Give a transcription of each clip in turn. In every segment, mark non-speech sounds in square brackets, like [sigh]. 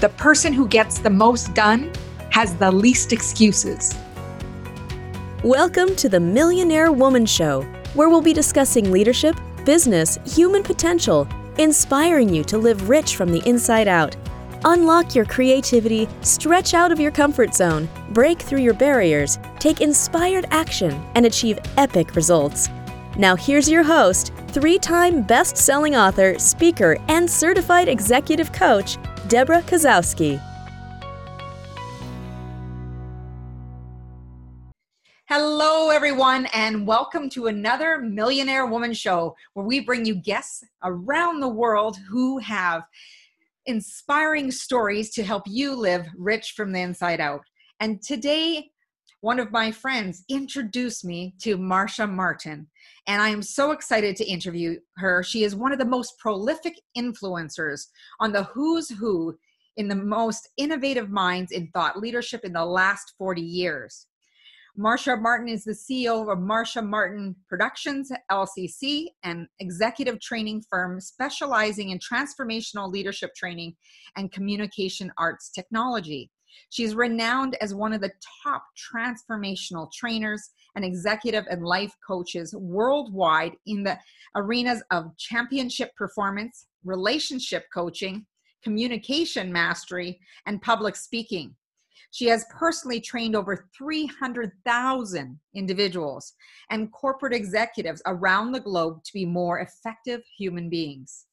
The person who gets the most done has the least excuses. Welcome to the Millionaire Woman Show, where we'll be discussing leadership, business, human potential, inspiring you to live rich from the inside out. Unlock your creativity, stretch out of your comfort zone, break through your barriers, take inspired action, and achieve epic results. Now, here's your host, three time best selling author, speaker, and certified executive coach, Deborah Kasowski. Hello, everyone, and welcome to another Millionaire Woman Show where we bring you guests around the world who have inspiring stories to help you live rich from the inside out. And today, one of my friends introduced me to Marcia Martin, and I am so excited to interview her. She is one of the most prolific influencers on the who's who in the most innovative minds in thought leadership in the last 40 years. Marcia Martin is the CEO of Marcia Martin Productions, LCC, an executive training firm specializing in transformational leadership training and communication arts technology. She's renowned as one of the top transformational trainers and executive and life coaches worldwide in the arenas of championship performance, relationship coaching, communication mastery, and public speaking. She has personally trained over 300,000 individuals and corporate executives around the globe to be more effective human beings.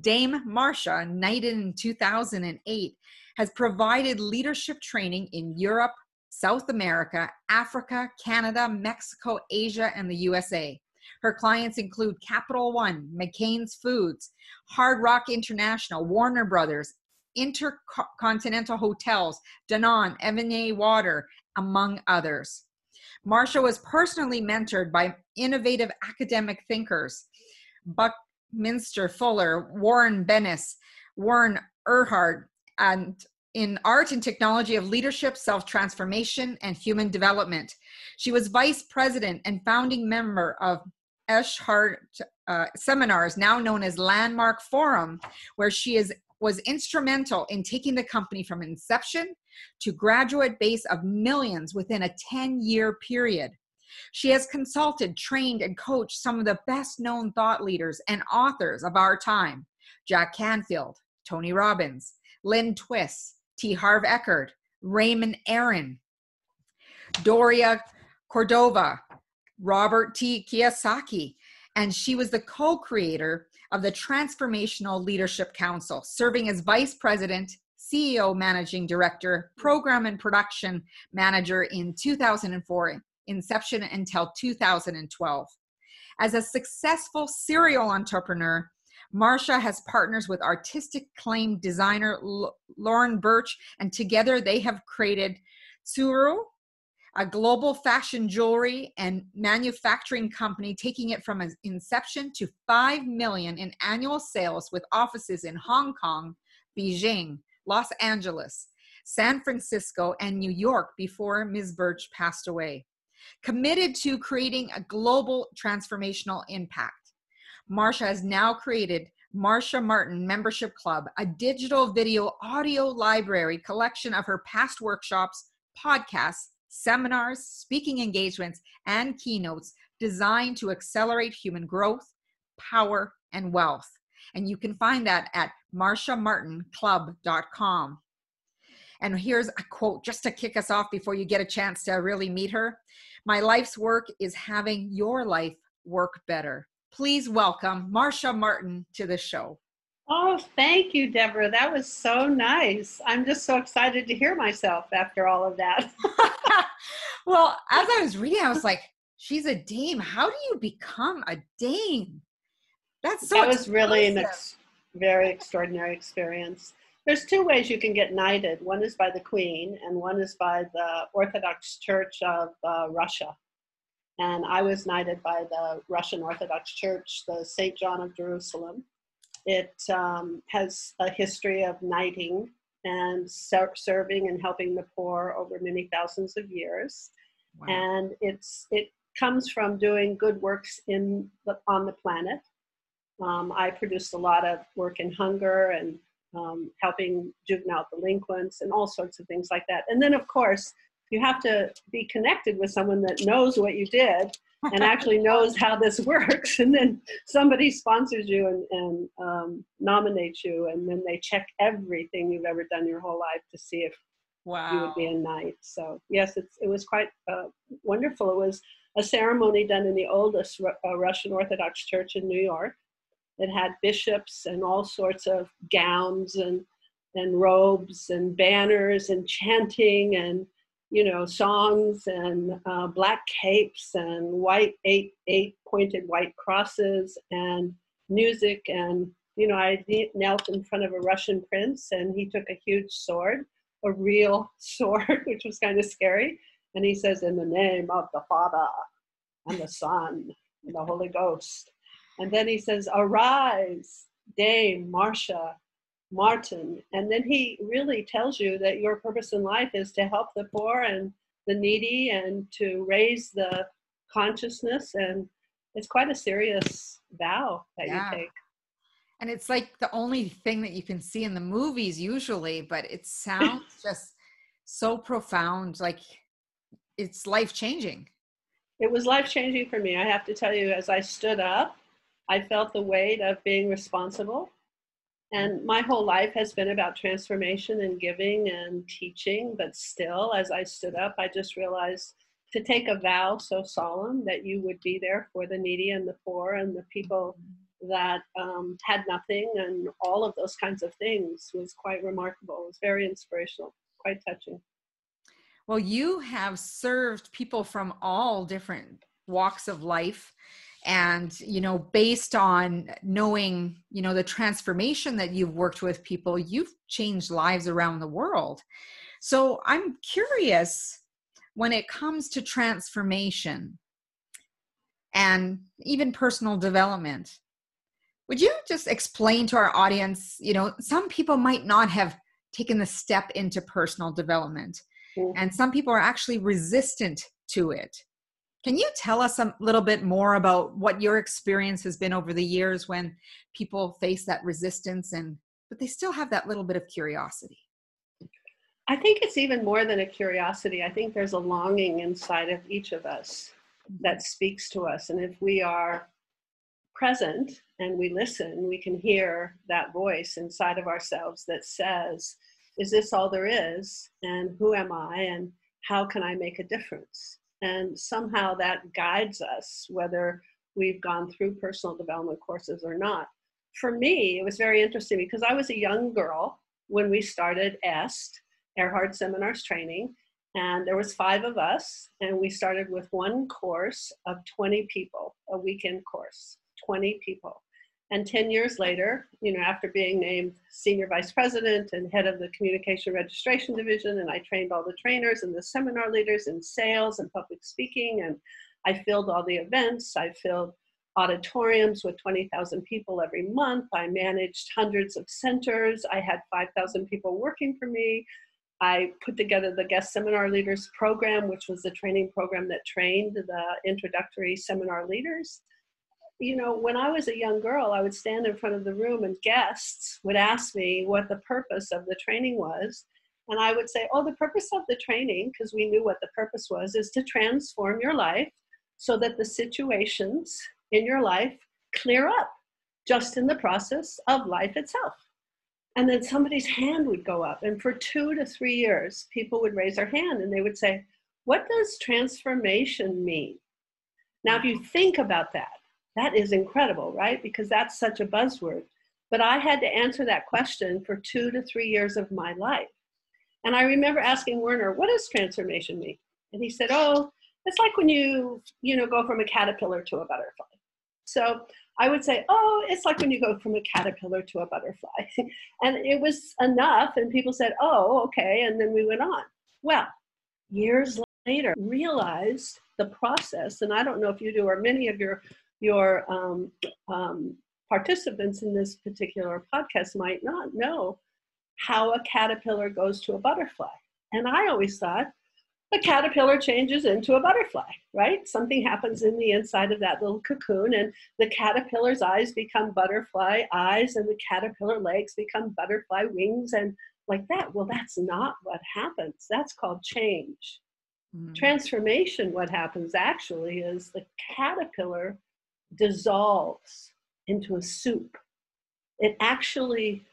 Dame Marcia, knighted in 2008, has provided leadership training in Europe, South America, Africa, Canada, Mexico, Asia, and the USA. Her clients include Capital One, McCain's Foods, Hard Rock International, Warner Brothers, Intercontinental Hotels, Danone, Evian Water, among others. Marcia was personally mentored by innovative academic thinkers Buckminster Fuller, Warren Bennis, Werner Erhard, and in art and technology of leadership, self transformation, and human development. She was vice president and founding member of Erhard uh, seminars, now known as Landmark Forum, where she is was instrumental in taking the company from inception to graduate base of millions within a 10 year period. She has consulted, trained, and coached some of the best known thought leaders and authors of our time Jack Canfield, Tony Robbins, Lynn Twist, T. Harv Eker, Raymond Aaron, Doria Cordova, Robert T. Kiyosaki, and she was the co creator of the Transformational Leadership Council, serving as vice president, CEO, managing director, program and production manager in 2004, inception until 2012. As a successful serial entrepreneur, Marcia has partners with artistic claim designer Lauren Birch, and together they have created Tsuru, a global fashion jewelry and manufacturing company taking it from inception to 5 million in annual sales with offices in Hong Kong, Beijing, Los Angeles, San Francisco, and New York before Ms. Birch passed away. Committed to creating a global transformational impact. Marcia has now created Marcia Martin Membership Club, a digital video audio library collection of her past workshops, podcasts, seminars, speaking engagements, and keynotes designed to accelerate human growth, power, and wealth. And you can find that at marciamartinclub.com. And here's a quote just to kick us off before you get a chance to really meet her. My life's work is having your life work better. Please welcome Marcia Martin to the show. Oh, thank you, Deborah. That was so nice. I'm just so excited to hear myself after all of that. [laughs] well, as I was reading, I was like, she's a dame. How do you become a dame? That's so That was really an ex- very extraordinary experience. There's two ways you can get knighted. One is by the queen, and one is by the Orthodox Church of uh, Russia. And I was knighted by the Russian Orthodox Church, the St. John of Jerusalem it um, has a history of knighting and ser- serving and helping the poor over many thousands of years. Wow. And it's it comes from doing good works in the, on the planet. Um, I produced a lot of work in hunger and um, helping juvenile delinquents and all sorts of things like that. And then, of course, you have to be connected with someone that knows what you did and actually knows how this [laughs] works. And then somebody sponsors you and, and um, nominates you, and then they check everything you've ever done your whole life to see if wow. you would be a knight. So yes, it's, it was quite uh, wonderful. It was a ceremony done in the oldest uh, Russian Orthodox Church in New York. It had bishops and all sorts of gowns and and robes and banners and chanting and you know songs and uh, black capes and white eight eight pointed white crosses and music and you know I knelt in front of a Russian prince and he took a huge sword a real [laughs] sword which was kind of scary. And he says in the name of the Father and the Son and the Holy Ghost. And then he says, Arise, Dame, Marcia, Martin. And then he really tells you that your purpose in life is to help the poor and the needy and to raise the consciousness. And it's quite a serious vow that yeah. you take. And it's like the only thing that you can see in the movies usually, but it sounds [laughs] just so profound. Like it's life changing. It was life changing for me. I have to tell you, as I stood up I felt the weight of being responsible. And my whole life has been about transformation and giving and teaching. But still, as I stood up, I just realized to take a vow so solemn that you would be there for the needy and the poor and the people that um, had nothing and all of those kinds of things was quite remarkable. It was very inspirational, quite touching. Well, you have served people from all different walks of life and you know based on knowing you know the transformation that you've worked with people you've changed lives around the world so i'm curious when it comes to transformation and even personal development would you just explain to our audience you know some people might not have taken the step into personal development mm-hmm. and some people are actually resistant to it can you tell us a little bit more about what your experience has been over the years when people face that resistance and but they still have that little bit of curiosity? I think it's even more than a curiosity. I think there's a longing inside of each of us mm-hmm. that speaks to us. And if we are present and we listen, we can hear that voice inside of ourselves that says, Is this all there is? And who am I? And how can I make a difference? And somehow that guides us, whether we've gone through personal development courses or not. For me, it was very interesting because I was a young girl when we started EST, Erhard Seminars Training, and there was five of us, and we started with one course of 20 people, a weekend course, 20 people. And 10 years later, you know, after being named senior vice president and head of the communication registration division, and I trained all the trainers and the seminar leaders in sales and public speaking, and I filled all the events. I filled auditoriums with 20,000 people every month. I managed hundreds of centers. I had 5,000 people working for me. I put together the guest seminar leaders program, which was the training program that trained the introductory seminar leaders you know, when I was a young girl, I would stand in front of the room and guests would ask me what the purpose of the training was. And I would say, oh, the purpose of the training, because we knew what the purpose was, is to transform your life so that the situations in your life clear up just in the process of life itself. And then somebody's hand would go up. And for two to three years, people would raise their hand and they would say, What does transformation mean? Now, if you think about that, that is incredible, right? Because that's such a buzzword. But I had to answer that question for two to three years of my life. And I remember asking Werner, what does transformation mean? And he said, oh, it's like when you, you know, go from a caterpillar to a butterfly. So I would say, oh, it's like when you go from a caterpillar to a butterfly. [laughs] and it was enough. And people said, oh, okay. And then we went on. Well, years later, realized the process, and I don't know if you do or many of your your um, um, participants in this particular podcast might not know how a caterpillar goes to a butterfly. And I always thought, the caterpillar changes into a butterfly, right? Something happens in the inside of that little cocoon, and the caterpillar's eyes become butterfly eyes, and the caterpillar legs become butterfly wings, and like that. Well, that's not what happens. That's called change. Mm-hmm. Transformation, what happens actually is the caterpillar dissolves into a soup. It actually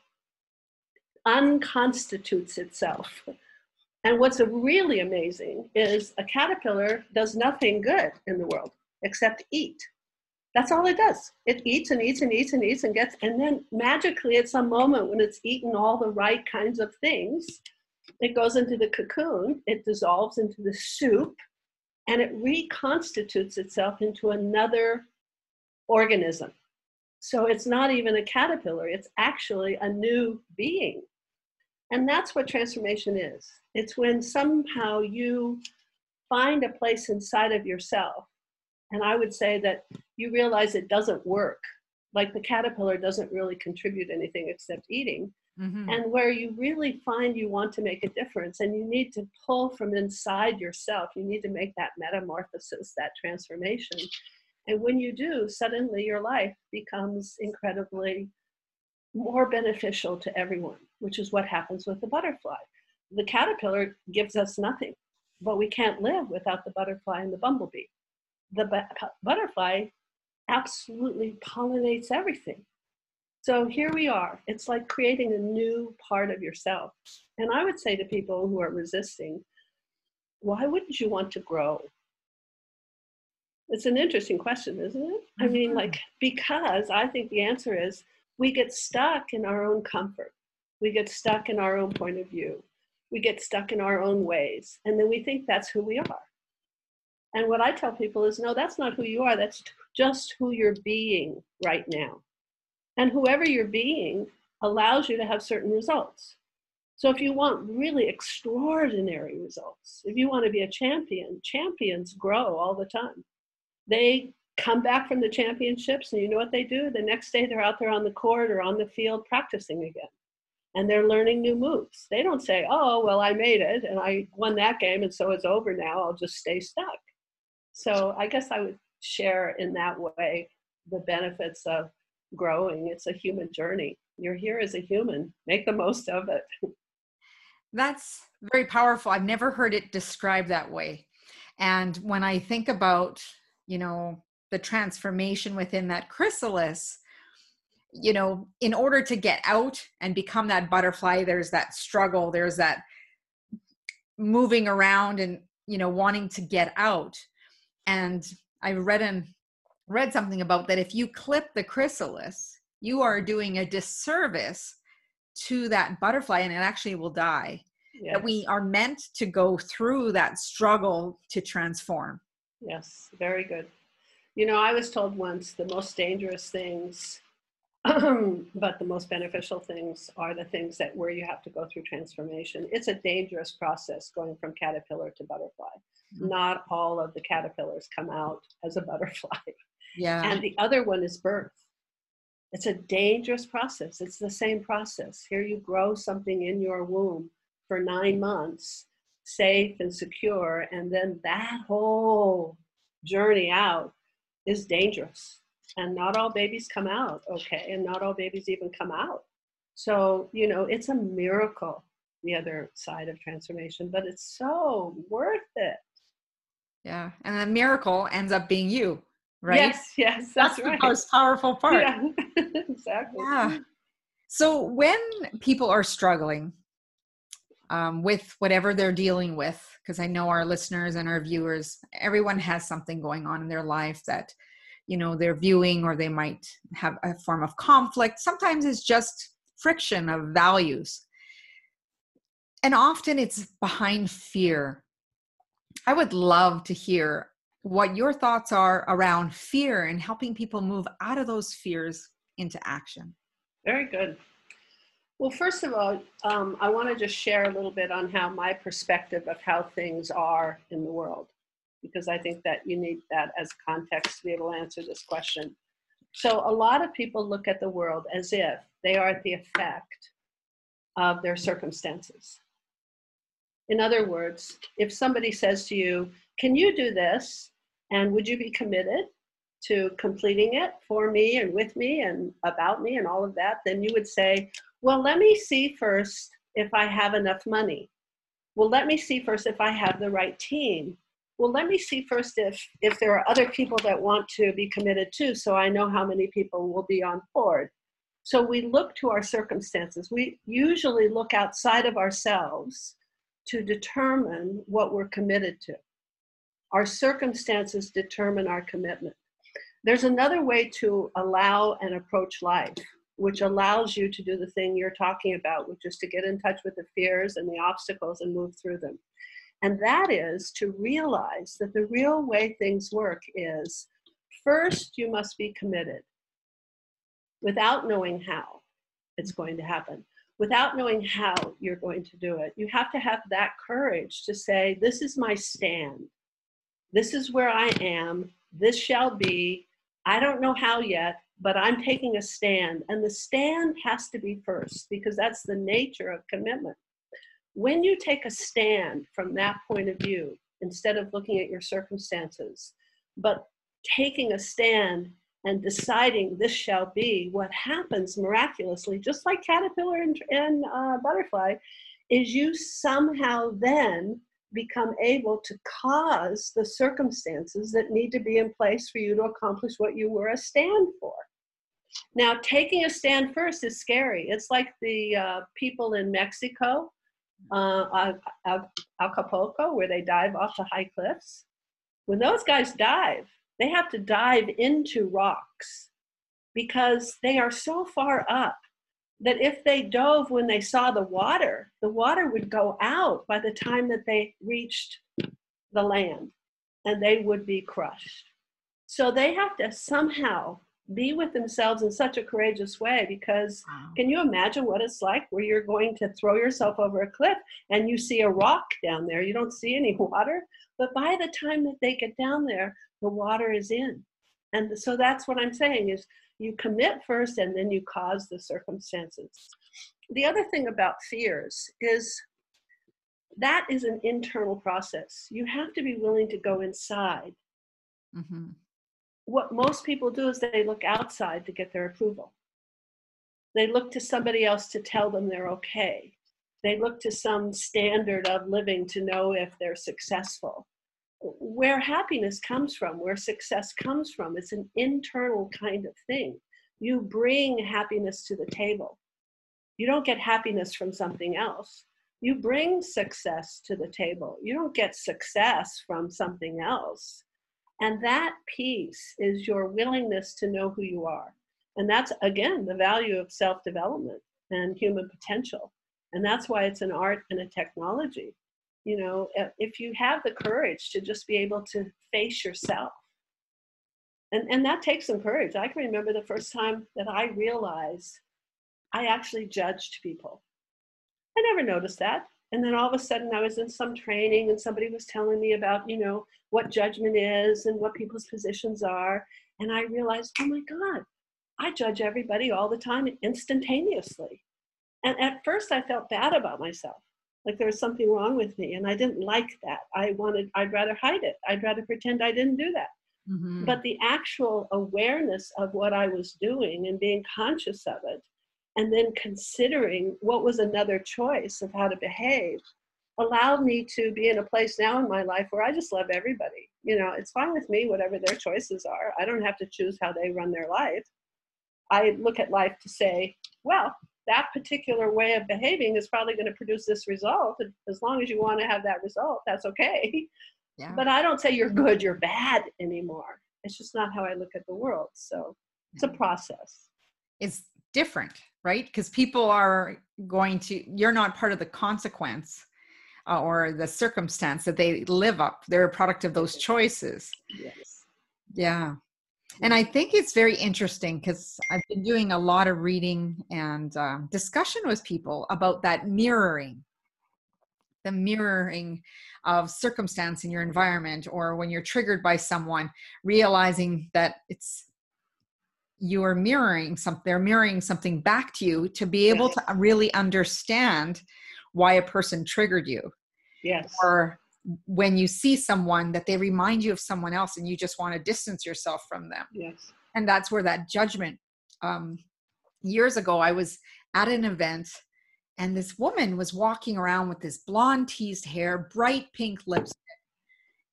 unconstitutes itself and what's really amazing is a caterpillar does nothing good in the world except eat. That's all it does. It eats and eats and eats and eats and gets, and then magically at some moment when it's eaten all the right kinds of things, it goes into the cocoon, it dissolves into the soup, and it reconstitutes itself into another organism. So it's not even a caterpillar, it's actually a new being. And that's what transformation is. It's when somehow you find a place inside of yourself. And I would say that you realize it doesn't work. Like the caterpillar doesn't really contribute anything except eating. Mm-hmm. And where you really find you want to make a difference and you need to pull from inside yourself, you need to make that metamorphosis, that transformation. And when you do, suddenly your life becomes incredibly more beneficial to everyone, which is what happens with the butterfly. The caterpillar gives us nothing, but we can't live without the butterfly and the bumblebee. The bu- butterfly absolutely pollinates everything. So here we are. It's like creating a new part of yourself. And I would say to people who are resisting, why wouldn't you want to grow? It's an interesting question, isn't it? I mean, mm-hmm. like, because I think the answer is we get stuck in our own comfort. We get stuck in our own point of view. We get stuck in our own ways. And then we think that's who we are. And what I tell people is no, that's not who you are. That's just who you're being right now. And whoever you're being allows you to have certain results. So if you want really extraordinary results, if you want to be a champion, champions grow all the time. They come back from the championships and you know what they do? The next day they're out there on the court or on the field practicing again. And they're learning new moves. They don't say oh well i made it and i won that game and so it's over now. I'll just stay stuck. So i guess i would share in that way the benefits of growing. It's a human journey. You're here as a human. Make the most of it. That's very powerful. I've never heard it described that way. And when i think about you know the transformation within that chrysalis you know in order to get out and become that butterfly there's that struggle there's that moving around and you know wanting to get out. And i read and read something about that if you clip the chrysalis you are doing a disservice to that butterfly and it actually will die. Yes. that we are meant to go through that struggle to transform yes very good you know, I was told once the most dangerous things, [clears throat] but the most beneficial things are the things that where you have to go through transformation. It's a dangerous process going from caterpillar to butterfly. Mm-hmm. Not all of the caterpillars come out as a [laughs] butterfly. Yeah. And the other one is birth. It's a dangerous process. It's the same process. Here you grow something in your womb for nine months, safe and secure, and then that whole journey out is dangerous. And not all babies come out okay, and not all babies even come out. So, you know, it's a miracle, the other side of transformation, but it's so worth it. Yeah. And the miracle ends up being you, right? Yes, yes. That's, that's right. the most powerful part. Yeah, [laughs] exactly. Yeah. So when people are struggling um, with whatever they're dealing with, because I know our listeners and our viewers, everyone has something going on in their life that, you know, they're viewing or they might have a form of conflict. Sometimes it's just friction of values. And often it's behind fear. I would love to hear what your thoughts are around fear and helping people move out of those fears into action. Very good. Well, first of all, um, I want to just share a little bit on how my perspective of how things are in the world, because I think that you need that as context to be able to answer this question. So, a lot of people look at the world as if they are the effect of their circumstances. In other words, if somebody says to you, Can you do this? And would you be committed to completing it for me and with me and about me and all of that? Then you would say, Well, let me see first if I have enough money. Well, let me see first if I have the right team. Well, let me see first if if there are other people that want to be committed too, so I know how many people will be on board. So we look to our circumstances. We usually look outside of ourselves to determine what we're committed to. Our circumstances determine our commitment. There's another way to allow and approach life, which allows you to do the thing you're talking about, which is to get in touch with the fears and the obstacles and move through them. And that is to realize that the real way things work is first, you must be committed without knowing how it's going to happen without knowing how you're going to do it. You have to have that courage to say, This is my stand. This is where I am. This shall be. I don't know how yet, but I'm taking a stand. And the stand has to be first because that's the nature of commitment. When you take a stand from that point of view, instead of looking at your circumstances, but taking a stand and deciding this shall be, what happens miraculously, just like caterpillar and, and uh, butterfly, is you somehow then become able to cause the circumstances that need to be in place for you to accomplish what you were a stand for. Now, taking a stand first is scary. It's like the uh, people in Mexico, uh, Acapulco, where they dive off the high cliffs. When those guys dive, they have to dive into rocks because they are so far up that if they dove when they saw the water, the water would go out by the time that they reached the land and they would be crushed. So they have to somehow be with themselves in such a courageous way because wow. can you imagine what it's like where you're going to throw yourself over a cliff and you see a rock down there? You don't see any [laughs] water, but by the time that they get down there, the water is in. And so that's what I'm saying is you commit first and then you cause the circumstances. The other thing about fears is that is an internal process. You have to be willing to go inside. Mm-hmm. What most people do is they look outside to get their approval. They look to somebody else to tell them they're okay. They look to some standard of living to know if they're successful where happiness comes from, where success comes from. It's an internal kind of thing. You bring happiness to the table. You don't get happiness from something else. You bring success to the table. You don't get success from something else. And that piece is your willingness to know who you are. And that's, again, the value of self development and human potential. And that's why it's an art and a technology you know uh, if you have the courage to just be able to face yourself. And and that takes some courage. I can remember the first time that i realized i actually judged people. I never noticed that. And then all of a sudden i was in some training and somebody was telling me about you know what judgment is and what people's positions are. And i realized oh my god i judge everybody all the time instantaneously. And at first i felt bad about myself like there was something wrong with me and i didn't like that. I wanted i'd rather hide it. I'd rather pretend i didn't do that. Mm-hmm. but the actual awareness of what i was doing and being conscious of it and then considering what was another choice of how to behave allowed me to be in a place now in my life where i just love everybody. You know it's fine with me whatever their choices are. I don't have to choose how they run their life. I look at life to say well that particular way of behaving is probably going to produce this result. As long as you want to have that result, that's okay. Yeah. But I don't say you're good, you're bad anymore. It's just not how I look at the world. So it's a process. It's different, right? Because people are going to, you're not part of the consequence uh, or the circumstance that they live up. They're a product of those choices. Yes. Yeah. And I think it's very interesting because I've been doing a lot of reading and uh, discussion with people about that mirroring, the mirroring of circumstance in your environment, or when you're triggered by someone, realizing that it's you are mirroring something, they're mirroring something back to you to be able to really understand why a person triggered you. Yes. Or when you see someone that they remind you of someone else and you just want to distance yourself from them. Yes. And that's where that judgment. Um, years ago, I was at an event and this woman was walking around with this blonde teased hair, bright pink lipstick,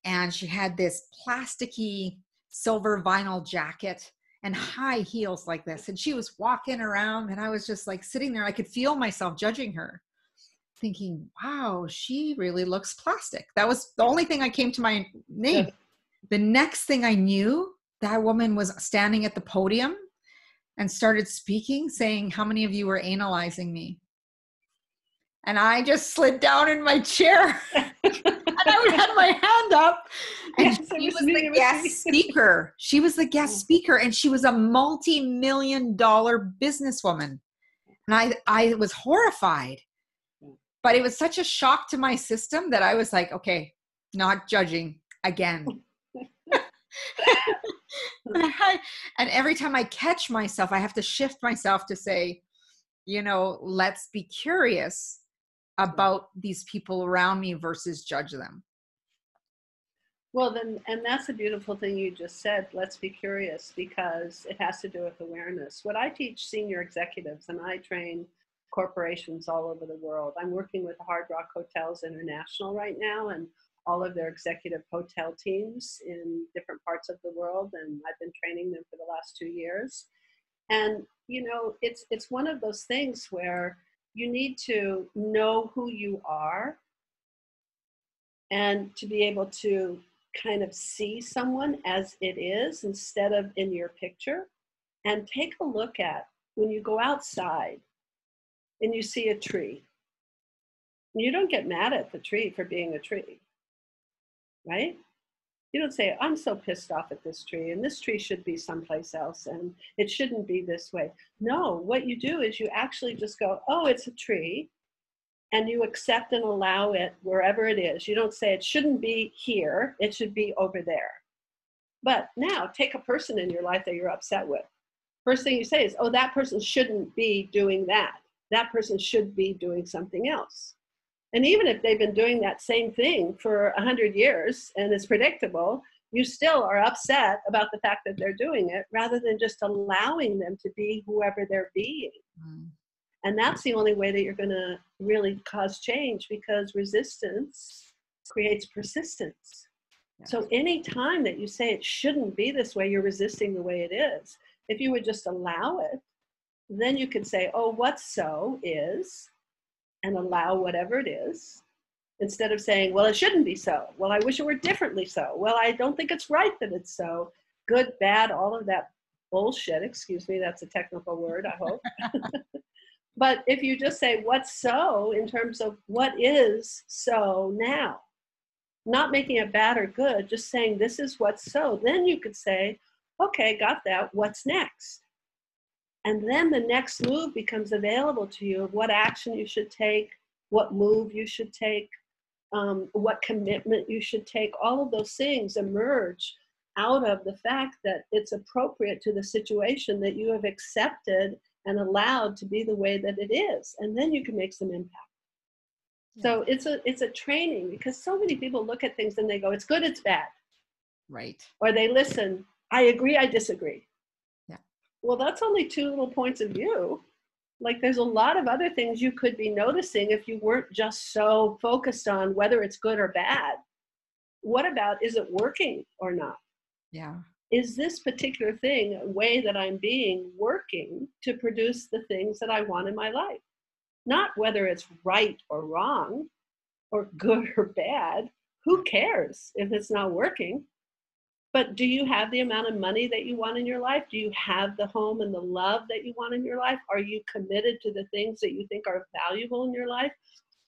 and she had this plasticky silver vinyl jacket and high heels like this. And she was walking around, and I was just like sitting there. I could feel myself judging her, thinking, wow, she really looks plastic. That was the only thing I came to my name. The next thing I knew, that woman was standing at the podium and started speaking, saying, How many of you were analyzing me? and I just slid down in my chair. [laughs] and I had my hand up. [laughs] And yes, she was, was the guest speaker. She was the guest oh. speaker, and she was a multi-million dollar businesswoman. And I, I was horrified. But it was such a shock to my system that I was like, okay, not judging again. [laughs] [laughs] and every time I catch myself, I have to shift myself to say, you know, let's be curious about these people around me versus judge them well then and that's a beautiful thing you just said let's be curious because it has to do with awareness what i teach senior executives and i train corporations all over the world. I'm working with hard rock hotels international right now and all of their executive hotel teams in different parts of the world and i've been training them for the last two years. And you know it's it's one of those things where you need to know who you are and to be able to kind of see someone as it is instead of in your picture. And take a look at when you go outside and you see a tree you don't get mad at the tree for being a tree right you don't say, I'm so pissed off at this tree, and this tree should be someplace else, and it shouldn't be this way. No, what you do is you actually just go, Oh, it's a tree, and you accept and allow it wherever it is. You don't say it shouldn't be here, it should be over there. But now take a person in your life that you're upset with. First thing you say is, Oh, that person shouldn't be doing that. That person should be doing something else. And even if they've been doing that same thing for 100 years and it's predictable, you still are upset about the fact that they're doing it rather than just allowing them to be whoever they're being. Mm. And that's the only way that you're going to really cause change because resistance creates persistence. Yes. So any time that you say it shouldn't be this way, you're resisting the way it is. If you would just allow it, then you could say, oh, what's so is, and allow whatever it is instead of saying, well, it shouldn't be so. Well, I wish it were differently so. Well, I don't think it's right that it's so. Good, bad, all of that bullshit. Excuse me, that's a technical word, I hope. [laughs] but if you just say, what's so in terms of what is so now, not making it bad or good, just saying this is what's so, then you could say, okay, got that, what's next? And then the next move becomes available to you of what action you should take, what move you should take, um, what commitment you should take. All of those things emerge out of the fact that it's appropriate to the situation that you have accepted and allowed to be the way that it is. And then you can make some impact. Yeah. So it's a it's a training because so many people look at things and they go, it's good, it's bad. Right. Or they listen, I agree, I disagree well, that's only two little points of view. Like there's a lot of other things you could be noticing if you weren't just so focused on whether it's good or bad. What about is it working or not? Yeah. Is this particular thing a way that I'm being working to produce the things that I want in my life? Not whether it's right or wrong or good or bad. Who cares if it's not working? But do you have the amount of money that you want in your life? Do you have the home and the love that you want in your life? Are you committed to the things that you think are valuable in your life?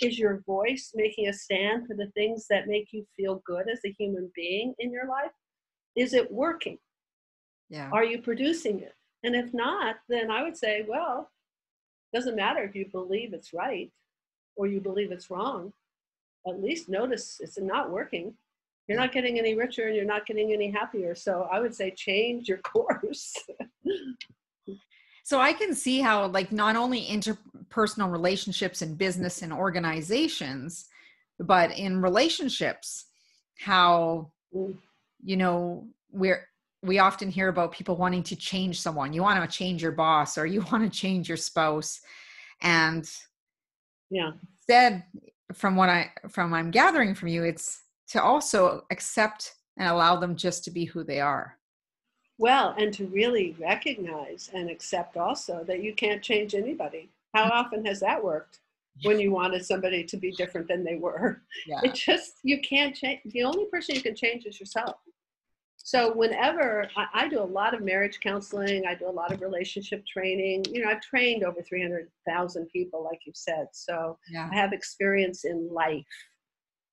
Is your voice making a stand for the things that make you feel good as a human being in your life? Is it working? Yeah. Are you producing it? And if not, then I would say, well, doesn't matter if you believe it's right or you believe it's wrong. At least notice it's not working you're not getting any richer and you're not getting any happier. So I would say change your [laughs] course. so I can see how, like, not only interpersonal relationships in business and organizations, but in relationships how mm. you know we're we often hear about people wanting to change someone you want to change your boss or you [laughs] want to change your spouse and yeah said from what i from i'm gathering from you it's to also accept and allow them just to be who they are well and to really recognize and accept also that you can't change anybody how mm. often has that worked when you wanted somebody to be different than they were [laughs] yeah. it just you can't change the only person you can change is yourself so whenever I, I, do a lot of marriage counseling, I do a lot of relationship training. You know, I've trained over 300,000 people, like you said. So yeah. I have experience in life.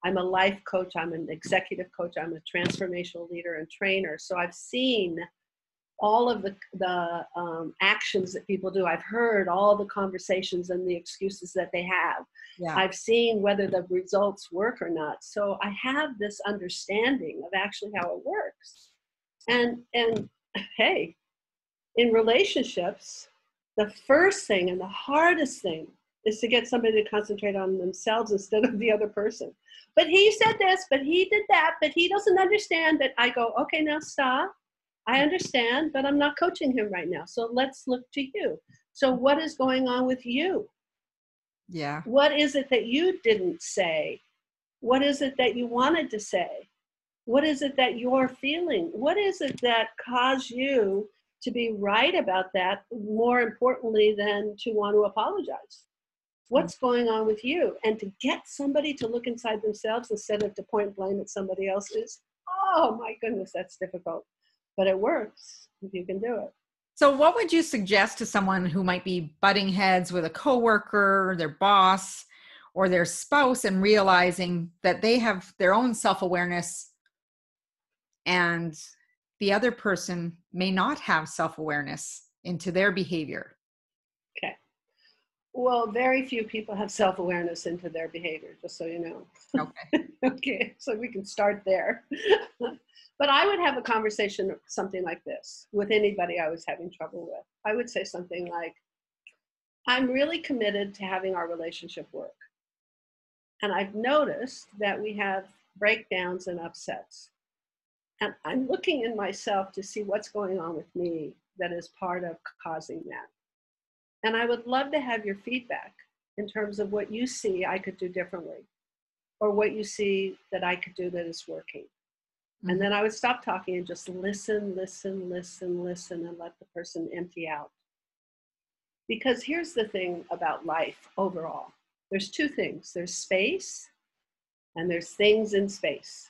I'm a life coach. I'm an executive coach. I'm a transformational leader and trainer. So I've seen all of the, the um, actions that people do. I've heard all the conversations and the excuses that they have. Yeah. I've seen whether the results work or not. So I have this understanding of actually how it works. And and hey, in relationships, the first thing and the hardest thing is to get somebody to concentrate on themselves instead of the other person. But he said this, but he did that, but he doesn't understand that I go, okay, now stop I understand, but I'm not coaching him right now. So let's look to you. So, what is going on with you? Yeah. What is it that you didn't say? What is it that you wanted to say? What is it that you're feeling? What is it that caused you to be right about that, more importantly than to want to apologize? What's mm. going on with you? And to get somebody to look inside themselves instead of to point blame at somebody else is, oh my goodness, that's difficult but it works if you can do it. So, what would you suggest to someone who might be butting heads with a coworker, their boss, or their spouse, and realizing that they have their own self awareness and the other person may not have self awareness into their behavior? Well, very few people have self awareness into their behavior, just so you know. Okay. [laughs] okay, so we can start there. [laughs] But I would have a conversation, something like this, with anybody I was having trouble with. I would say something like, I'm really committed to having our relationship work. And I've noticed that we have breakdowns and upsets. And I'm looking in myself to see what's going on with me that is part of causing that. And I would love to have your feedback in terms of what you see I could do differently or what you see that I could do that is working. And then I would stop talking and just listen, listen, listen, listen, and let the person empty out. Because here's the thing about life overall there's two things there's space, and there's things in space.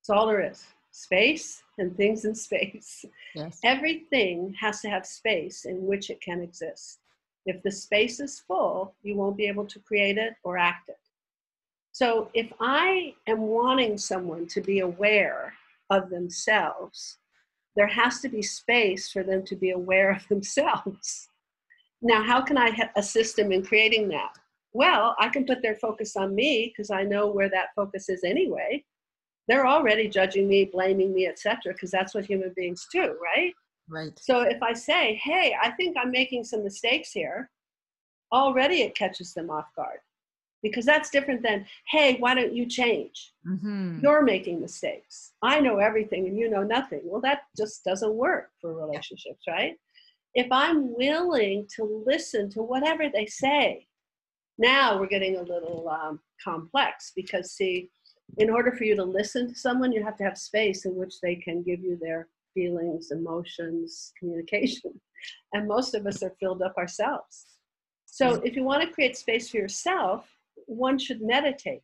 That's all there is space and things in space. Yes. Everything has to have space in which it can exist. If the space is full, you won't be able to create it or act it. So if I am wanting someone to be aware of themselves, there has to be space for them to be aware of [laughs] themselves. Now, how can I assist them in creating that? Well, I can put their focus on me because I know where that focus is anyway. They're already judging me, blaming me, etc., because that's what human beings do, right? Right. So if I say, "Hey, I think I'm making some mistakes here," already it catches them off guard because that's different than hey why don't you change mm-hmm. you're making mistakes i know everything and you know nothing well that just doesn't work for relationships right if i'm willing to listen to whatever they say now we're getting a little um, complex because see in order for you to listen to someone you have to have space in which they can give you their feelings emotions [laughs] communication and most of us are filled up ourselves so mm. if you want to create space for yourself one should meditate.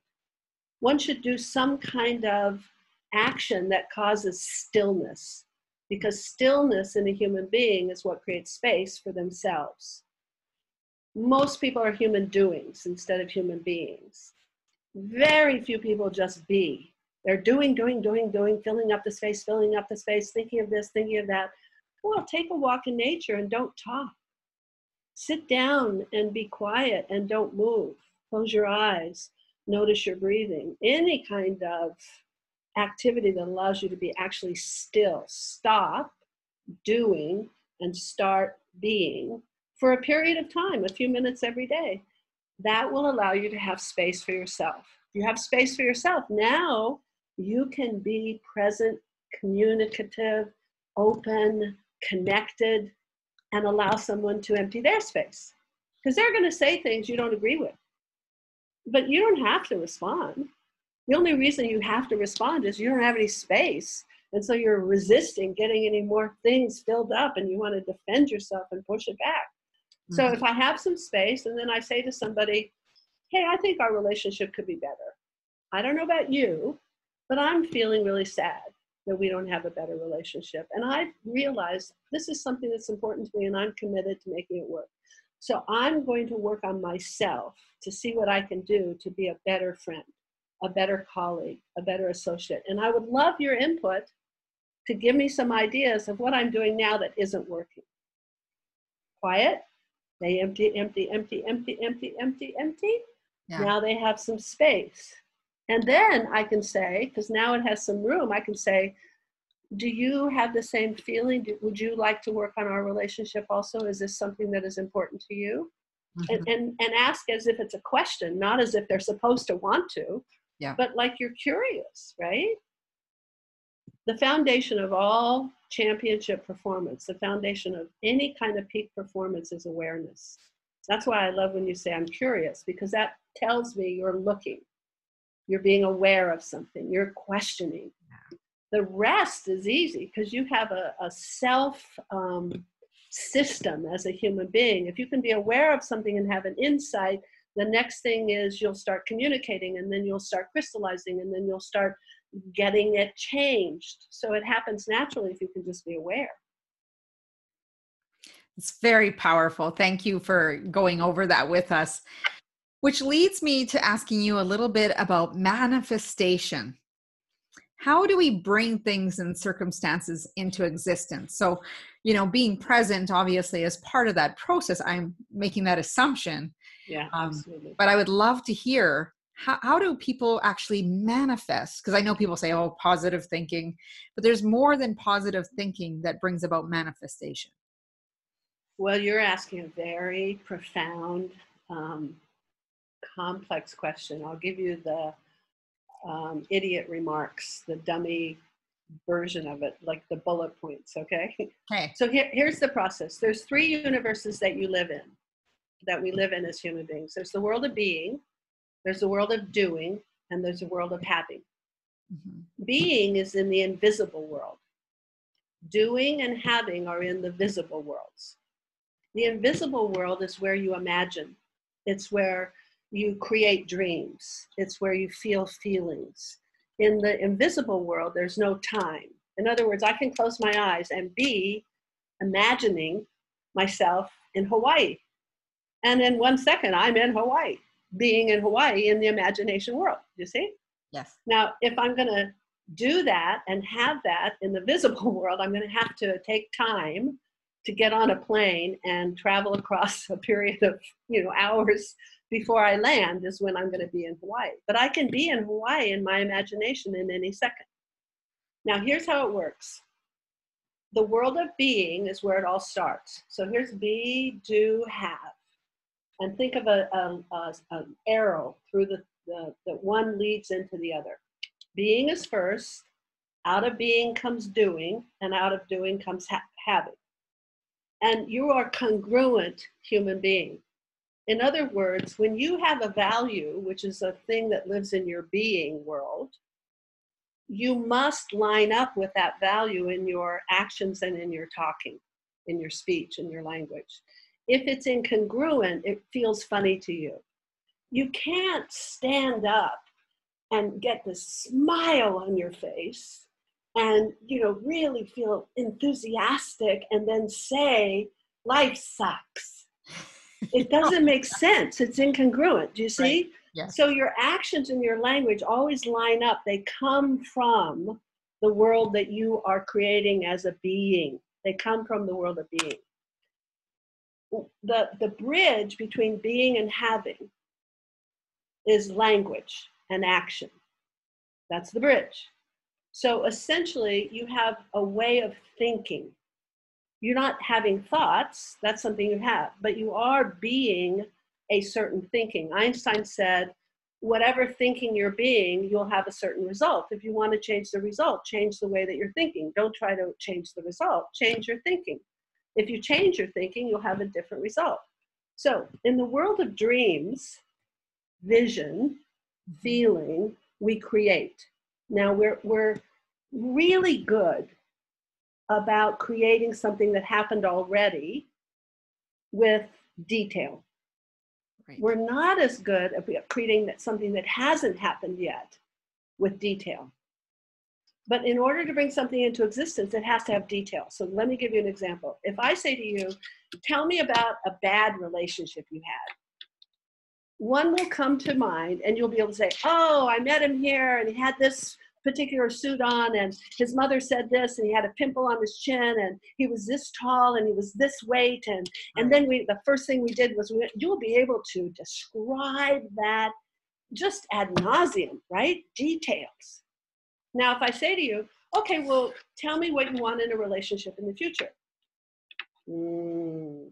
One should do some kind of action that causes stillness, because stillness in a human being is what creates space for themselves. Most people are human doings instead of human beings. Very few people just be. They're doing, doing, doing, doing, filling up the space, filling up the space, thinking of this, thinking of that. Well, take a walk in nature and don't talk. Sit down and be quiet and don't move Close your eyes. Notice your breathing. Any kind of activity that allows you to be actually still. Stop doing and start being for a period of time, a few minutes every day. That will allow you to have space for yourself. You have space for yourself. Now you can be present, communicative, open, connected, and allow someone to empty their space. Because they're going to say things you don't agree with. But you don't have to respond. The only reason you have to respond is you don't have any space. And so you're resisting getting any more things filled up and you want to defend yourself and push it back. Mm-hmm. So if I have some space and then I say to somebody, hey, I think our relationship could be better. I don't know about you, but I'm feeling really sad that we don't have a better relationship. And I realized this is something that's important to me and I'm committed to making it work. So I'm going to work on myself to see what I can do to be a better friend, a better colleague, a better associate. And I would love your input to give me some ideas of what I'm doing now that isn't working. Quiet, they empty, empty, empty, empty, empty, empty, empty. Yeah. Now they have some space. And then I can say, because now it has some room, I can say, do you have the same feeling? Do, would you like to work on our relationship also? Is this something that is important to you? Mm-hmm. And, and, and ask as if it's a question, not as if they're supposed to want to, yeah. but like you're curious, right? The foundation of all championship performance, the foundation of any kind of peak performance is awareness. That's why I love when you say I'm curious, because that tells me you're looking, you're being aware of something, you're questioning. The rest is easy because you have a, a self um, system as a human being. If you can be aware of something and have an insight, the next thing is you'll start communicating and then you'll start crystallizing and then you'll start getting it changed. So it happens naturally if you can just be aware. It's very powerful. Thank you for going over that with us. Which leads me to asking you a little bit about manifestation. How do we bring things and circumstances into existence? So, you know, being present obviously is part of that process. I'm making that assumption. Yeah, um, absolutely. But I would love to hear how, how do people actually manifest? Because I know people say, oh, positive thinking, but there's more than positive thinking that brings about manifestation. Well, you're asking a very profound, um, complex question. I'll give you the um, idiot remarks, the dummy version of it, like the bullet points, okay? Okay. So here, here's the process. There's three universes that you live in, that we live in as human beings. There's the world of being, there's a world of doing, and there's a world of having. Mm-hmm. Being is in the invisible world. Doing and having are in the visible worlds. The invisible world is where you imagine. It's where you create dreams. It's where you feel feelings. In the invisible world, there's no time. In other words, I can close my eyes and be imagining myself in Hawaii. And in one second, I'm in Hawaii being in Hawaii in the imagination world. You see? Yes. Now, if I'm going to do that and have that in the visible [laughs] world, I'm going to have to take time to get on a plane and travel across a period of you know hours before I land is when I'm going to be in Hawaii. But I can be in Hawaii in my imagination in any second. Now, here's how it works. The world of being is where it all starts. So here's be, do, have and think of a, a, a an arrow through the, the that one leads into the other. Being is first, out of being comes doing, and out of doing comes ha- having. And you are congruent human being. In other words, when you have a value, which is a thing that lives in your being world, you must line up with that value in your actions and in your talking, in your speech, in your language. If it's incongruent, it feels funny to you. You can't stand up and get this smile on your face and you know really feel enthusiastic and then say life sucks. It [laughs] doesn't make sense. It's incongruent. Do you see? Right. yes. so your actions and your language always line up. They come from the world that you are creating as a being. They come from the world of being the, the bridge between being and having is language and action. That's the bridge. So essentially, you have a way of thinking. You're not having thoughts, that's something you have, but you are being a certain thinking. Einstein said, whatever thinking you're being, you'll have a certain result. If you want to change the result, change the way that you're thinking. Don't try to change the result, change your thinking. If you change your thinking, you'll have a different result. So, in the world of dreams, vision, feeling, we create. Now, we're, we're really good about creating something that happened already with detail. Right. We're not as good at creating that something that hasn't happened yet with detail. But in order to bring something into existence, it has to have detail. So let me give you an example. If I say to you, tell me about a bad relationship you had, one will come to mind and you'll be able to say, oh, I met him here and he had this particular suit on and his mother said this and he had a pimple on his chin and he was this tall and he was this weight. And and then we the first thing we did was we, you'll be able to describe that just ad nauseum right? Details now if i say to you okay well tell me what you want in a relationship in the future mm.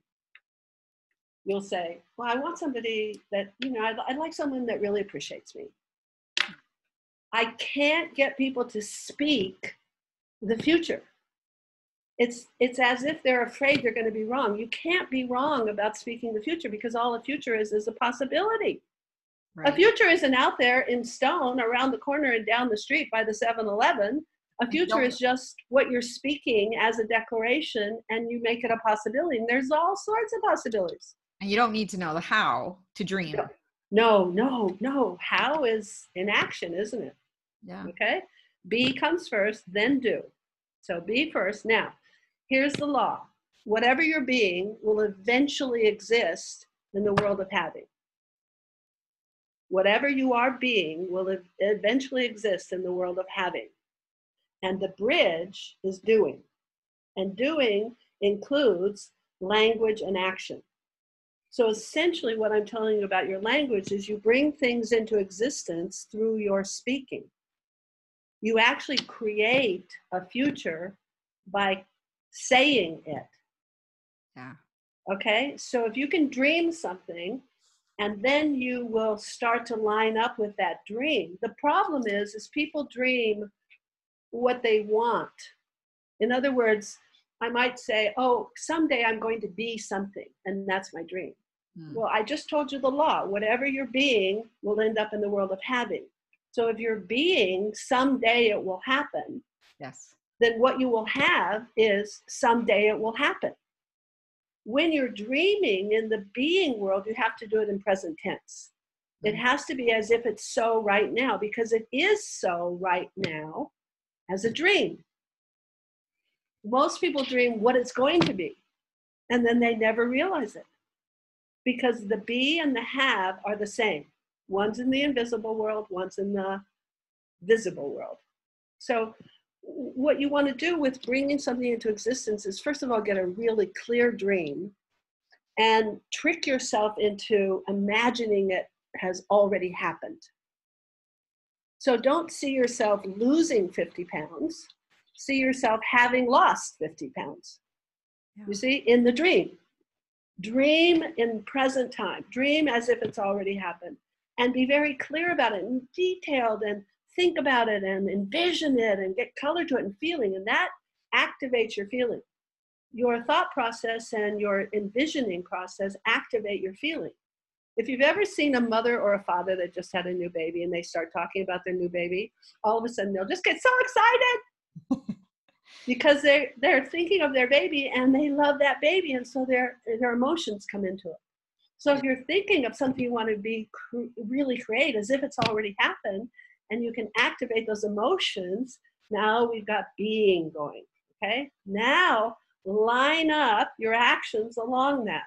you'll say well i want somebody that you know I'd, I'd like someone that really appreciates me I can't get people to speak the future. It's, it's as if they're afraid they're going to be wrong. You can't be wrong about speaking the future because all the future is is a possibility. Right. A future isn't out there in stone around the corner and down the street by the 7 Eleven. A future is just what you're speaking as a declaration and you make it a possibility. And there's all sorts of possibilities. And you don't need to know the how to dream. No. No, no, no. How is in action, isn't it? Yeah. Okay. Be comes first, then do. So be first. Now, here's the law whatever you're being will eventually exist in the world of having. Whatever you are being will eventually exist in the world of having. And the bridge is doing. And doing includes language and action. So essentially, what I'm telling you about your language is you bring things into existence through your speaking. You actually create a future by saying it. Yeah. Okay, so if you can dream something and then you will start to line up with that dream. The problem is is people dream what they want. In other words, I might say, oh, someday I'm going to be something, and that's my dream. Mm. Well, I just told you the law. Whatever you're being will end up in the world of having. So if you're being, someday it will happen. Yes. Then what you will have is someday it will happen. When you're dreaming in the being world, you have to do it in present tense. It mm. has to be as if it's so right now because it is so right now as a dream most people dream what it's going to be, and then they never realize it because the be and the have are the same. One's in the invisible world, one's in the visible world. So, what you want to do with bringing something into existence is first of all get a really clear dream and trick yourself into imagining it has already happened. So don't see yourself losing 50 pounds see yourself having lost 50 pounds. Yeah. You see, in the dream. Dream in present time. Dream as if it's already happened. And be very clear about it and detailed and think about it and envision it and get color to it and feeling. And that activates your feeling. Your thought process and your envisioning process activate your feeling. If you've ever seen a mother or a father that just had a new baby and they start talking about their new baby, all of a sudden they'll just get so excited [laughs] because they they're thinking of their baby and they love that baby and so their their emotions come into it so if you're thinking of something you want to be cr- really create as if it's already happened and you can activate those emotions now we've got being going okay now line up your actions along that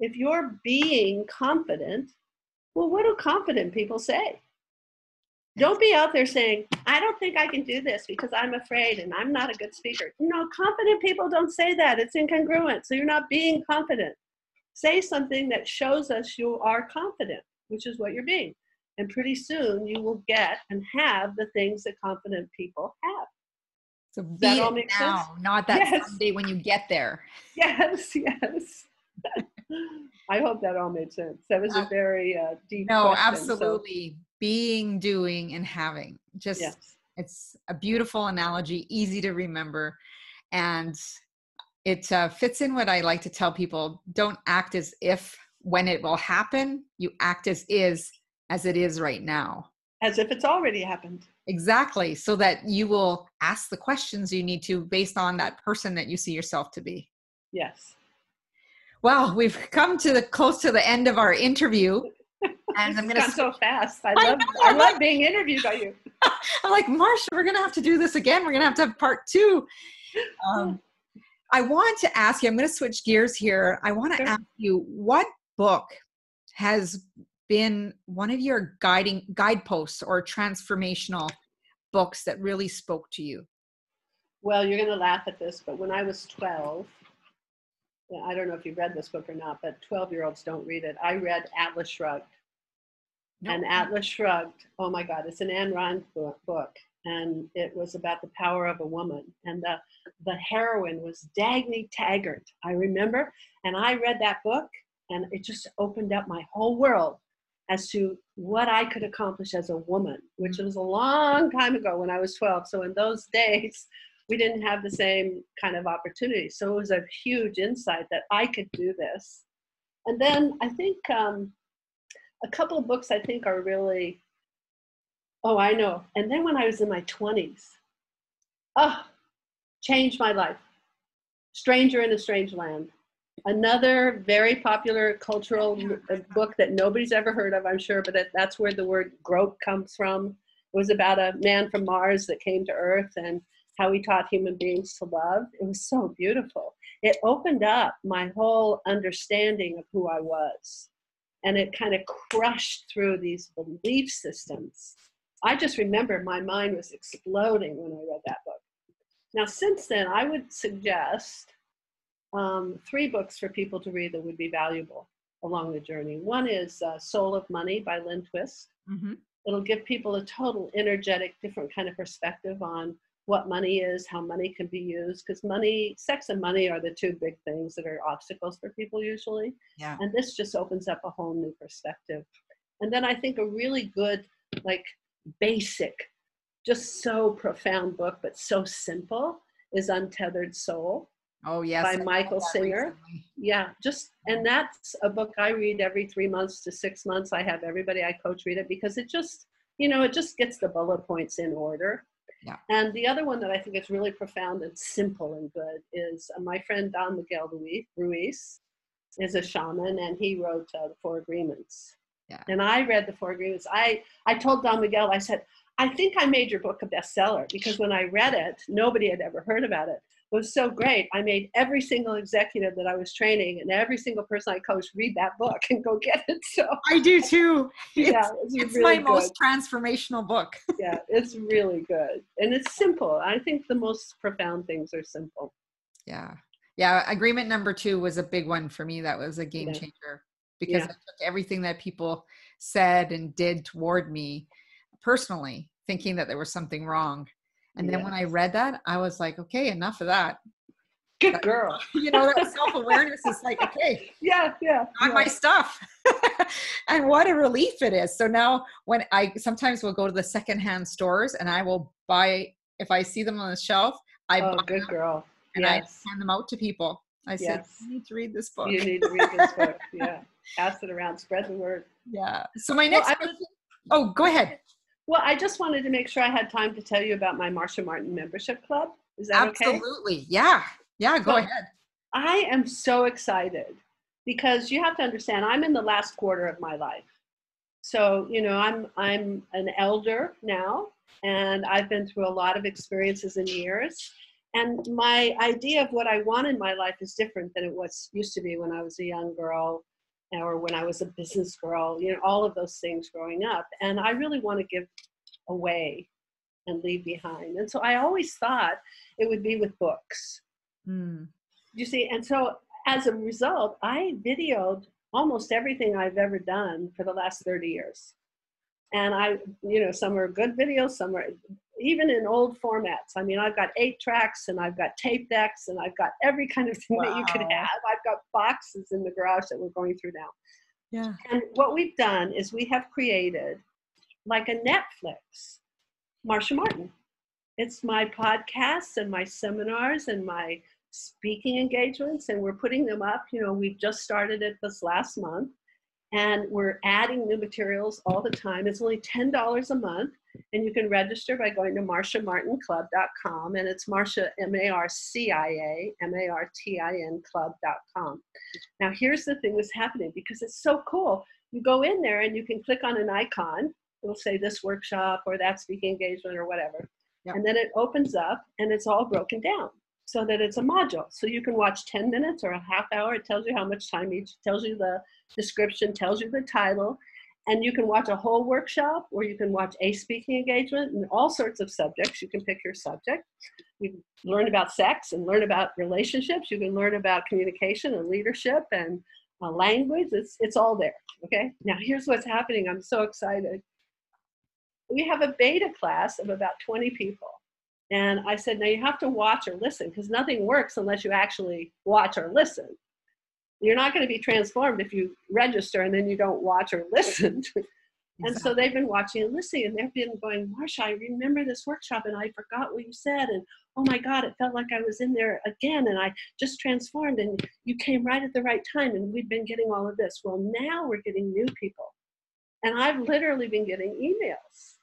if you're being confident well what do confident people say don't be out there saying, I don't think I can do this because I'm afraid and I'm not a good speaker. No, confident people don't say that. It's incongruent. So you're not being confident. Say something that shows us you are confident, which is what you're being. And pretty soon you will get and have the things that confident people have. So be that all now, sense? not that yes. someday when you get there. [laughs] Yes, yes. [laughs] I hope that all made sense. That was a uh, very uh, deep. No, question, absolutely. So. Being, doing, and having. Just yes. it's a beautiful analogy, easy to remember, and it uh, fits in what I like to tell people. Don't act as if when it will happen, you act as is as it is right now. As if it's already happened. Exactly. So that you will ask the questions you need to based on that person that you see yourself to be. Yes. Well, we've come to the close to the end of our interview. [laughs] And I'm gonna so fast. I love I, I love being interviewed by you. [laughs] I'm like, Marcia, we're gonna have to do this again. We're gonna have to have part two. Um, I want to ask you, I'm going to switch gears here. I want to sure. ask you what book has been one of your guiding guideposts or transformational books that really spoke to you? Well, you're going to laugh at this, but when I was 12, I don't know if you've read this book or not, but 12 year olds don't read it. I read Atlas Shrugged. And Atlas Shrugged, oh my God, it's Ayn Rand book. And it was about the power of a woman. And the, the heroine was Dagny Taggart, I remember. And I read that book and it just opened up my whole world as to what I could accomplish as a woman, which mm. was a long time ago when I was 12. So in those [laughs] days, we didn't have the same kind of opportunity. So it was a huge insight that I could do this. And then I think um, a couple of books I think are really, oh, I know. And then when I was in my 20s, oh, changed my life. Stranger in a Strange Land. Another very popular cultural uh, book that nobody's ever heard of, I'm sure, but that, that's where the word grok comes from. It was about a man from Mars that came to Earth and how he taught human beings to love. It was so beautiful. It opened up my whole understanding of who I was. And it kind of crushed through these belief systems. I just remember my mind was exploding when I read that book. Now, since then, I would suggest um, three books for people to read that would be valuable along the journey. One is uh, Soul of Money by Lynn Twist. Mm-hmm. It'll give people a total energetic, different kind of perspective on what money is, how money can be used, because money, sex and money are the two big things that are obstacles for people usually. Yeah. And this just opens up a whole new perspective. And then I think a really good, like basic, just so profound book, but so simple is Untethered Soul Oh yes, by Michael Singer. Recently. Yeah, just and that's a book I read every three months to six months. I have everybody I coach read it because it just you know it just gets the bullet points in order. Yeah. And the other one that I think is really profound and simple and good is uh, my friend Don Miguel Ruiz is a shaman and he wrote uh, the Four Agreements. Yeah. And I read the Four Agreements. I I told Don Miguel I said I think I made your book a bestseller because when I read it, nobody had ever heard about it was so great. I made every single executive that I was training and every single person I coached read that book and go get it. So I do too. [laughs] Yeah, it's, it's, really my good. most transformational book. [laughs] yeah, it's really good and it's simple. I think the most profound things are simple. Yeah, yeah. Agreement number two was a big one for me. That was a game yeah. changer because yeah. I took everything that people said and did toward me personally, thinking that there was something wrong and then when I read that, I was like, okay, enough of that. Good girl. [laughs] you know, that [laughs] self awareness is like, okay, yeah, yeah, not yeah. my stuff. [laughs] and what a relief it is. So now, when I sometimes will go to the secondhand stores and I will buy, if I see them on the shelf, I oh, buy good them girl. and yes. I hand them out to people. I yes. said, you need to read this book. You need to read this book. Yeah. Pass it around, spread the word. Yeah. So my next well, question, oh, go ahead. Well, I just wanted to make sure I had time to tell you about my Marcia Martin membership club. Is that Absolutely. okay? Absolutely. Yeah. Yeah, go ahead. I am so excited because you have to understand I'm in the last quarter of my life. So, you know, I'm I'm an elder now and I've been through a lot of experiences and years. And my idea of what I want in my life is different than it was used to be when I was a young girl or when I was a business girl, you know, all of those things growing up. And I really want to give away and leave behind. And so I always thought it would be with books. Mm. You see, and so as a result, I videoed almost everything I've ever done for the last 30 years. And I, you know, some are good videos, some are even in old formats. I mean, I've got eight tracks and I've got tape decks and I've got every kind of thing wow. that you could have. I've got boxes in the garage that we're going through now. Yeah. And what we've done is we have created like a Netflix, Marcia Martin. It's my podcasts and my seminars and my speaking engagements, and we're putting them up. You know, we've just started it this last month, and we're adding new materials all the time. It's only $10 a month, and you can register by going to marciamartinclub.com, and it's Marcia, M A R C I A, M A R T I N club.com. Now, here's the thing that's happening because it's so cool. You go in there and you can click on an icon, it'll say this workshop or that speaking engagement or whatever. Yep. And then it opens up and it's all broken down so that it's a module. So you can watch 10 minutes or a half hour. It tells you how much time each, tells you the description, tells you the title. And you can watch a whole workshop or you can watch a speaking engagement and all sorts of subjects. You can pick your subject. You learn about sex and learn about relationships. You can learn about communication and leadership and uh, language. It's, it's all there. Okay. Now, here's what's happening. I'm so excited. We have a beta class of about 20 people and I said, now you have to watch or listen because nothing works unless you actually watch or listen. You're not going to be transformed if you register and then you don't watch or [laughs] listen. and so they've been watching and listening and they've been going, Marcia, I remember this workshop and I forgot what you said. And oh my God, it felt like I was in there again and I just transformed and you came right at the right time and we'd been getting all of this. Well, now we're getting new people. And I've literally been getting emails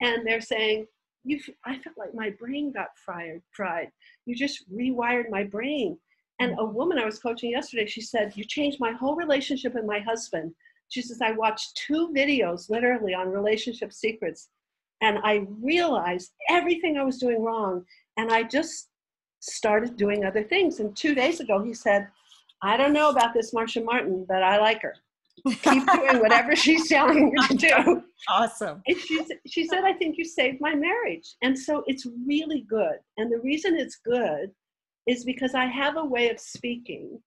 and they're saying, you I felt like my brain got fried, fried. You just rewired my brain. And a woman I was coaching yesterday, she said, You changed my whole relationship with my husband. She says, I watched two videos literally on relationship secrets, and I realized everything I was doing wrong. And I just started doing other things. And two days ago, he said, I don't know about this Marcia Martin, but I like her keep doing whatever [laughs] she's telling you to do. Awesome. And she, she said, I think you saved my marriage. And so it's really good. And the reason it's good is because I have a way of speaking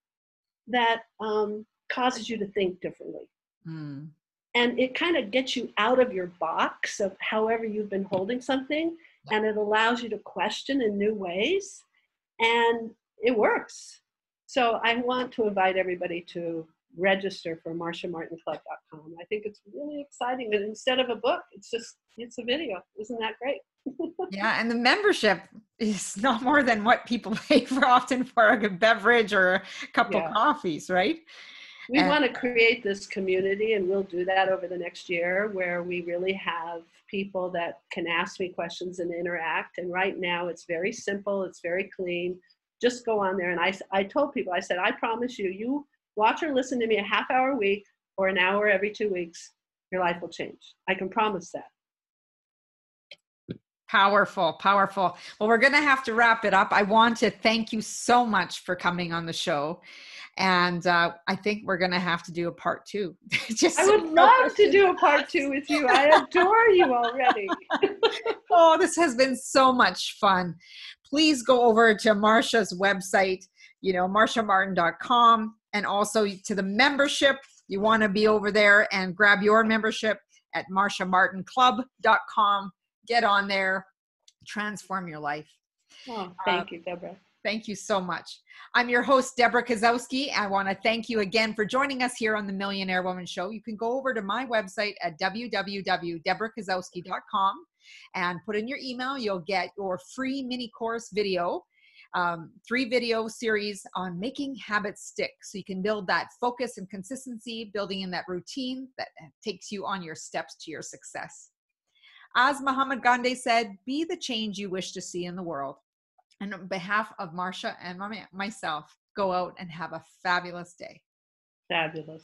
that um, causes you to think differently. Mm. And it kind of gets you out of your box of however you've been holding something, and it allows you to question in new ways. And it works. So I want to invite everybody to register for marciamartinclub.com. I think it's really exciting. And instead of a book, it's just it's a video. Isn't that great? Yeah, and the membership is [laughs] not more than what people [laughs] pay for often for a good beverage or a couple yeah. coffees, right? We and, want to create this community, and we'll do that over the next year where we really have people that can ask me questions and interact. And right now, it's very simple, it's very clean. Just go on there. And I, I told people, I said, I promise you, you watch or listen to me a half hour a week or an hour every two weeks, your life will change. I can promise that. Powerful, powerful. Well, we're going to have to wrap it up. I want to thank you so much for coming on the show. And uh, I think we're going to have to do a part two. [laughs] Just I would love to do a part two with you. I adore you already. [laughs] oh, this has been so much fun. Please go over to Marcia's website, you know, marciamartin.com and also to the membership. You want to be over there and grab your membership at marciamartinclub.com. Get on there, transform your life. Oh, thank uh, you, Debra. Thank you so much. I'm your host, Debra Kasowski. I want to thank you again for joining us here on the Millionaire Woman Show. You can go over to my website at www.debrakasowski.com and put in your email. You'll get your free mini course video um, three video series on making habits stick so you can build that focus and consistency, building in that routine that takes you on your steps to your success. As Mahatma Gandhi said, be the change you wish to see in the world. And on behalf of Marcia and myself, go out and have a fabulous day. Fabulous.